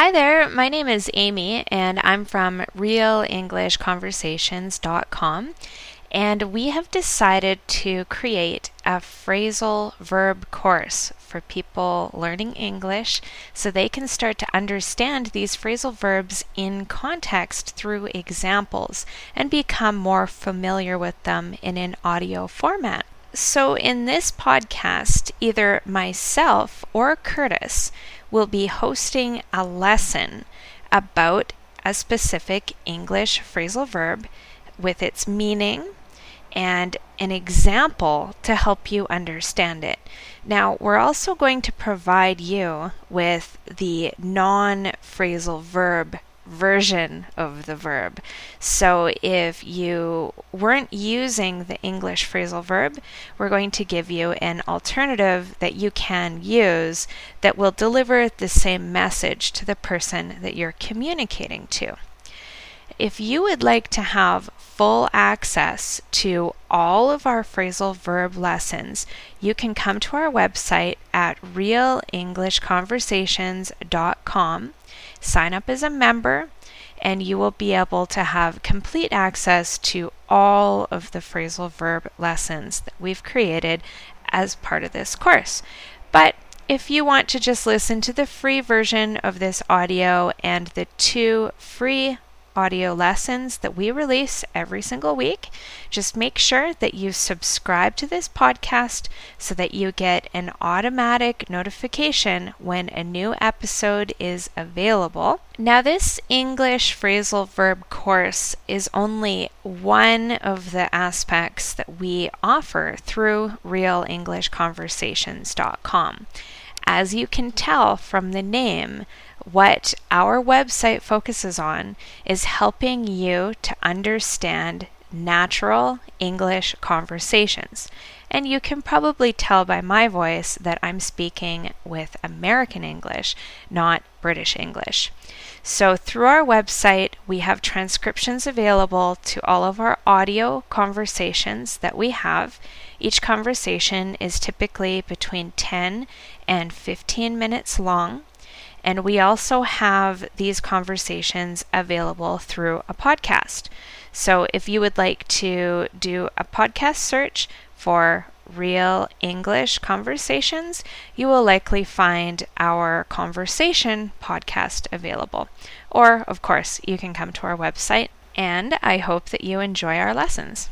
Hi there, my name is Amy, and I'm from RealEnglishConversations.com. And we have decided to create a phrasal verb course for people learning English so they can start to understand these phrasal verbs in context through examples and become more familiar with them in an audio format. So, in this podcast, either myself or Curtis will be hosting a lesson about a specific English phrasal verb with its meaning and an example to help you understand it. Now, we're also going to provide you with the non phrasal verb version of the verb. So if you weren't using the English phrasal verb, we're going to give you an alternative that you can use that will deliver the same message to the person that you're communicating to. If you would like to have full access to all of our phrasal verb lessons, you can come to our website at realenglishconversations.com, sign up as a member, and you will be able to have complete access to all of the phrasal verb lessons that we've created as part of this course. But if you want to just listen to the free version of this audio and the two free audio lessons that we release every single week. Just make sure that you subscribe to this podcast so that you get an automatic notification when a new episode is available. Now, this English phrasal verb course is only one of the aspects that we offer through realenglishconversations.com. As you can tell from the name, what our website focuses on is helping you to understand natural English conversations. And you can probably tell by my voice that I'm speaking with American English, not British English. So, through our website, we have transcriptions available to all of our audio conversations that we have. Each conversation is typically between 10 and 15 minutes long. And we also have these conversations available through a podcast. So if you would like to do a podcast search for Real English Conversations, you will likely find our conversation podcast available. Or, of course, you can come to our website. And I hope that you enjoy our lessons.